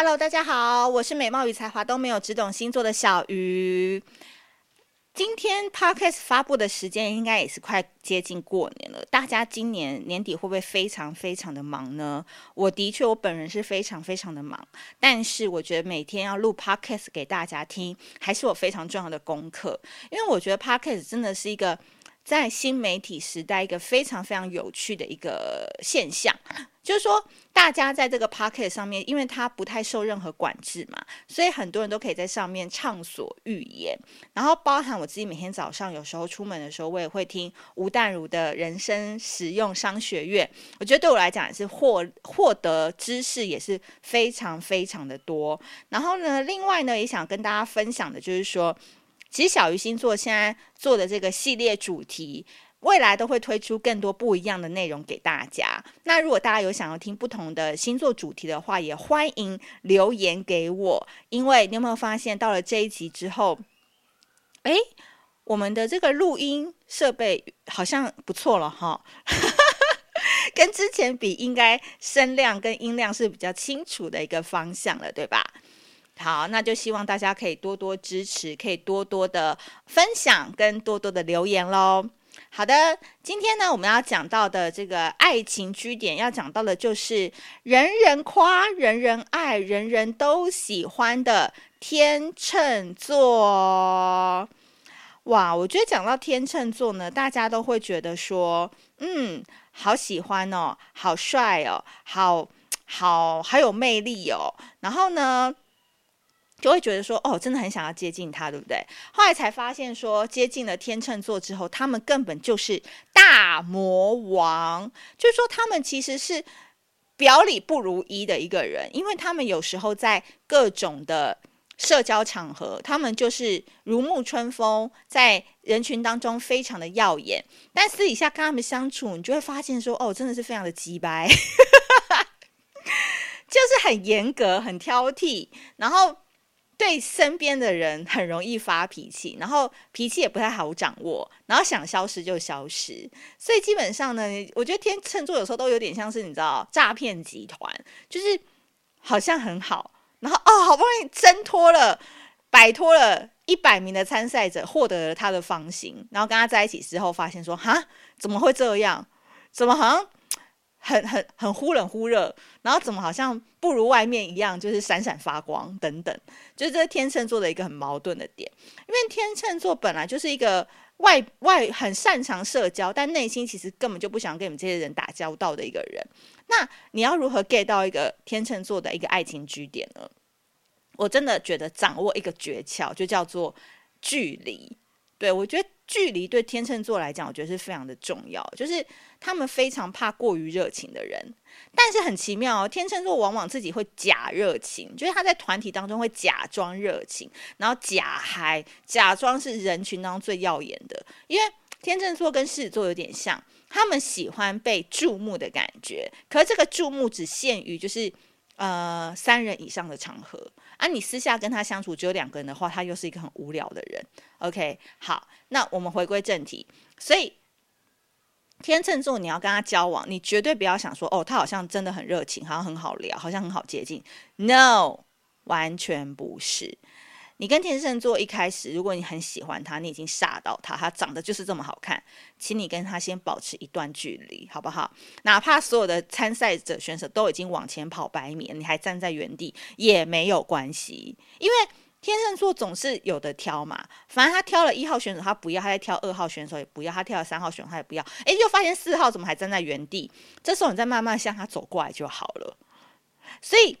Hello，大家好，我是美貌与才华都没有，只懂星座的小鱼。今天 Podcast 发布的时间应该也是快接近过年了，大家今年年底会不会非常非常的忙呢？我的确，我本人是非常非常的忙，但是我觉得每天要录 Podcast 给大家听，还是我非常重要的功课，因为我觉得 Podcast 真的是一个在新媒体时代一个非常非常有趣的一个现象。就是说，大家在这个 Pocket 上面，因为它不太受任何管制嘛，所以很多人都可以在上面畅所欲言。然后，包含我自己每天早上有时候出门的时候，我也会听吴淡如的人生实用商学院。我觉得对我来讲也是获获得知识也是非常非常的多。然后呢，另外呢，也想跟大家分享的就是说，其实小鱼星座现在做的这个系列主题。未来都会推出更多不一样的内容给大家。那如果大家有想要听不同的星座主题的话，也欢迎留言给我。因为你有没有发现，到了这一集之后，诶，我们的这个录音设备好像不错了哈，跟之前比，应该声量跟音量是比较清楚的一个方向了，对吧？好，那就希望大家可以多多支持，可以多多的分享跟多多的留言喽。好的，今天呢，我们要讲到的这个爱情据点，要讲到的就是人人夸、人人爱、人人都喜欢的天秤座。哇，我觉得讲到天秤座呢，大家都会觉得说，嗯，好喜欢哦，好帅哦，好好好有魅力哦。然后呢，就会觉得说，哦，真的很想要接近他，对不对？后来才发现说，接近了天秤座之后，他们根本就是大魔王。就是说，他们其实是表里不如一的一个人，因为他们有时候在各种的社交场合，他们就是如沐春风，在人群当中非常的耀眼。但私底下跟他们相处，你就会发现说，哦，真的是非常的鸡掰，就是很严格、很挑剔，然后。对身边的人很容易发脾气，然后脾气也不太好掌握，然后想消失就消失。所以基本上呢，我觉得天秤座有时候都有点像是你知道诈骗集团，就是好像很好，然后哦好不容易挣脱了，摆脱了一百名的参赛者，获得了他的芳心，然后跟他在一起之后，发现说哈怎么会这样？怎么好像？很很很忽冷忽热，然后怎么好像不如外面一样，就是闪闪发光等等，就是这天秤座的一个很矛盾的点。因为天秤座本来就是一个外外很擅长社交，但内心其实根本就不想跟你们这些人打交道的一个人。那你要如何 get 到一个天秤座的一个爱情据点呢？我真的觉得掌握一个诀窍，就叫做距离。对，我觉得距离对天秤座来讲，我觉得是非常的重要。就是他们非常怕过于热情的人，但是很奇妙哦，天秤座往往自己会假热情，就是他在团体当中会假装热情，然后假嗨，假装是人群当中最耀眼的。因为天秤座跟狮子座有点像，他们喜欢被注目的感觉，可是这个注目只限于就是。呃，三人以上的场合啊，你私下跟他相处只有两个人的话，他又是一个很无聊的人。OK，好，那我们回归正题。所以天秤座，你要跟他交往，你绝对不要想说，哦，他好像真的很热情，好像很好聊，好像很好接近。No，完全不是。你跟天秤座一开始，如果你很喜欢他，你已经吓到他，他长得就是这么好看，请你跟他先保持一段距离，好不好？哪怕所有的参赛者选手都已经往前跑百米，你还站在原地也没有关系，因为天秤座总是有的挑嘛。反正他挑了一号选手，他不要；他再挑二号选手也不要；他挑了三号选手，他也不要。诶，就发现四号怎么还站在原地？这时候你再慢慢向他走过来就好了。所以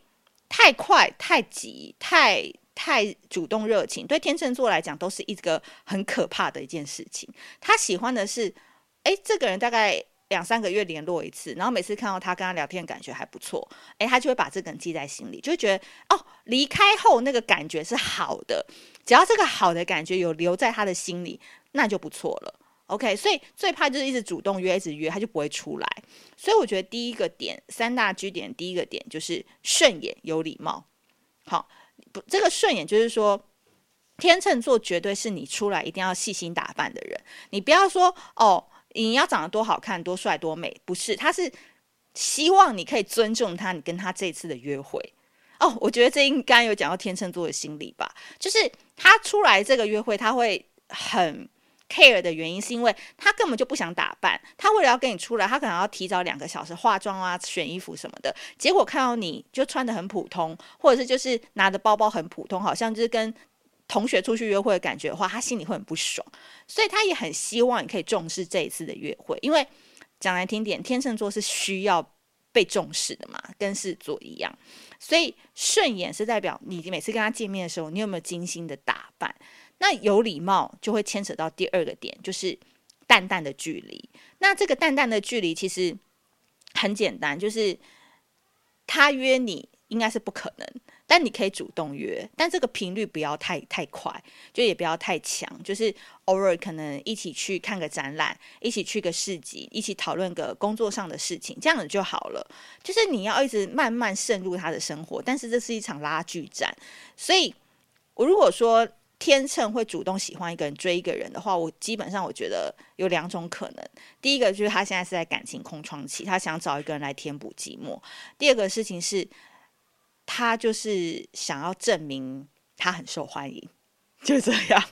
太快、太急、太。太主动热情，对天秤座来讲都是一个很可怕的一件事情。他喜欢的是，哎，这个人大概两三个月联络一次，然后每次看到他跟他聊天感觉还不错，哎，他就会把这个人记在心里，就会觉得哦，离开后那个感觉是好的。只要这个好的感觉有留在他的心里，那就不错了。OK，所以最怕就是一直主动约，一直约，他就不会出来。所以我觉得第一个点，三大据点，第一个点就是顺眼、有礼貌。好。不，这个顺眼就是说，天秤座绝对是你出来一定要细心打扮的人。你不要说哦，你要长得多好看、多帅、多美，不是，他是希望你可以尊重他，你跟他这次的约会哦，我觉得这应该有讲到天秤座的心理吧，就是他出来这个约会，他会很 care 的原因，是因为他根本就不想打扮，他为了要跟你出来，他可能要提早两个小时化妆啊、选衣服什么的，结果看到你就穿得很普通，或者是就是拿着包包很普通，好像就是跟同学出去约会的感觉的话，他心里会很不爽，所以他也很希望你可以重视这一次的约会，因为讲来听点，天秤座是需要被重视的嘛，跟狮子座一样。所以顺眼是代表你每次跟他见面的时候，你有没有精心的打扮？那有礼貌就会牵扯到第二个点，就是淡淡的距离。那这个淡淡的距离其实很简单，就是他约你应该是不可能。但你可以主动约，但这个频率不要太太快，就也不要太强，就是偶尔可能一起去看个展览，一起去个市集，一起讨论个工作上的事情，这样子就好了。就是你要一直慢慢渗入他的生活，但是这是一场拉锯战，所以我如果说天秤会主动喜欢一个人追一个人的话，我基本上我觉得有两种可能。第一个就是他现在是在感情空窗期，他想找一个人来填补寂寞。第二个事情是。他就是想要证明他很受欢迎，就这样。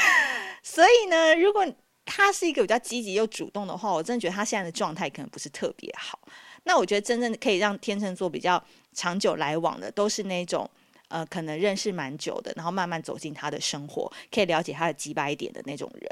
所以呢，如果他是一个比较积极又主动的话，我真的觉得他现在的状态可能不是特别好。那我觉得真正可以让天秤座比较长久来往的，都是那种呃，可能认识蛮久的，然后慢慢走进他的生活，可以了解他的几百点的那种人。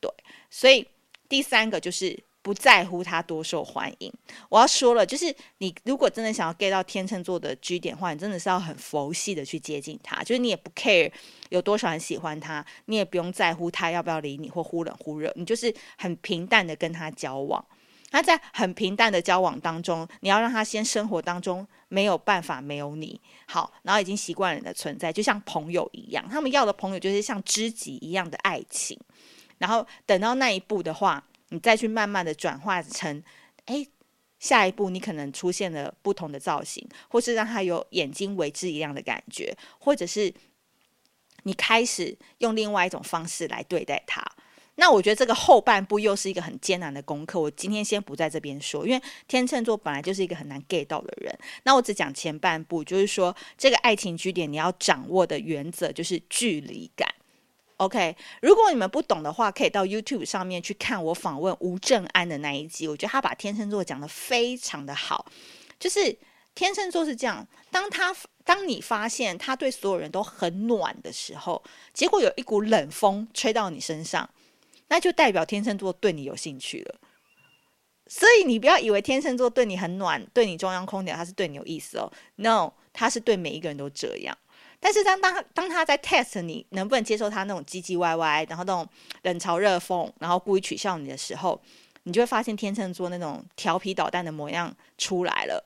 对，所以第三个就是。不在乎他多受欢迎，我要说了，就是你如果真的想要 get 到天秤座的 G 点的话，你真的是要很佛系的去接近他，就是你也不 care 有多少人喜欢他，你也不用在乎他要不要理你或忽冷忽热，你就是很平淡的跟他交往。那在很平淡的交往当中，你要让他先生活当中没有办法没有你好，然后已经习惯了你的存在，就像朋友一样，他们要的朋友就是像知己一样的爱情，然后等到那一步的话。你再去慢慢的转化成，哎，下一步你可能出现了不同的造型，或是让他有眼睛为之一样的感觉，或者是你开始用另外一种方式来对待他。那我觉得这个后半部又是一个很艰难的功课。我今天先不在这边说，因为天秤座本来就是一个很难 get 到的人。那我只讲前半部，就是说这个爱情据点你要掌握的原则就是距离感。OK，如果你们不懂的话，可以到 YouTube 上面去看我访问吴正安的那一集。我觉得他把天秤座讲得非常的好，就是天秤座是这样：当他当你发现他对所有人都很暖的时候，结果有一股冷风吹到你身上，那就代表天秤座对你有兴趣了。所以你不要以为天秤座对你很暖，对你中央空调，他是对你有意思哦。No，他是对每一个人都这样。但是当当当他在 test 你能不能接受他那种唧唧歪歪，然后那种冷嘲热讽，然后故意取笑你的时候，你就会发现天秤座那种调皮捣蛋的模样出来了，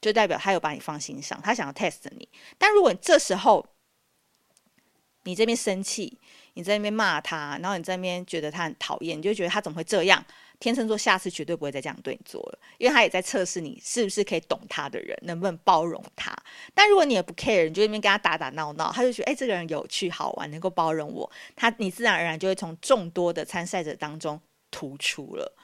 就代表他有把你放心上，他想要 test 你。但如果你这时候你这边生气，你在那边骂他，然后你在那边觉得他很讨厌，你就觉得他怎么会这样？天秤座下次绝对不会再这样对你做了，因为他也在测试你是不是可以懂他的人，能不能包容他。但如果你也不 care，你就那边跟他打打闹闹，他就觉得哎，这个人有趣好玩，能够包容我，他你自然而然就会从众多的参赛者当中突出了。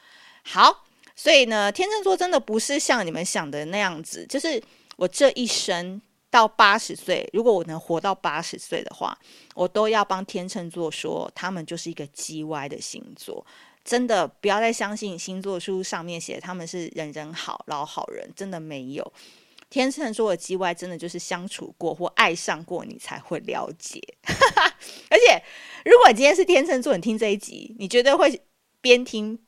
好，所以呢，天秤座真的不是像你们想的那样子，就是我这一生到八十岁，如果我能活到八十岁的话，我都要帮天秤座说，他们就是一个 G 歪的星座。真的不要再相信星座书上面写他们是人人好老好人，真的没有。天秤座的 G 歪真的就是相处过或爱上过你才会了解。而且，如果今天是天秤座，你听这一集，你绝对会边听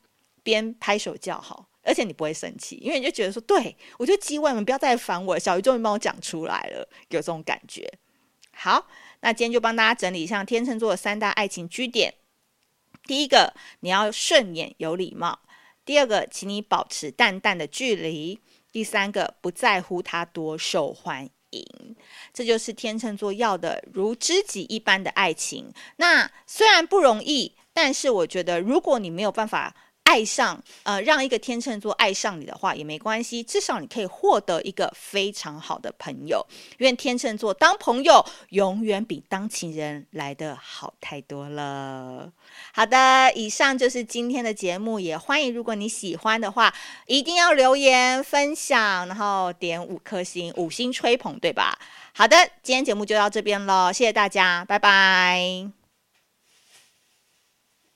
边拍手叫好，而且你不会生气，因为你就觉得说，对我觉得 G 歪，你们不要再烦我，小鱼终于帮我讲出来了，有这种感觉。好，那今天就帮大家整理一下天秤座的三大爱情据点。第一个，你要顺眼有礼貌；第二个，请你保持淡淡的距离；第三个，不在乎他多受欢迎。这就是天秤座要的如知己一般的爱情。那虽然不容易，但是我觉得，如果你没有办法爱上，呃，让一个天秤座爱上你的话也没关系，至少你可以获得一个非常好的朋友。因为天秤座当朋友永远比当情人来的好太多了。好的，以上就是今天的节目，也欢迎如果你喜欢的话，一定要留言分享，然后点五颗星，五星吹捧，对吧？好的，今天节目就到这边了，谢谢大家，拜拜。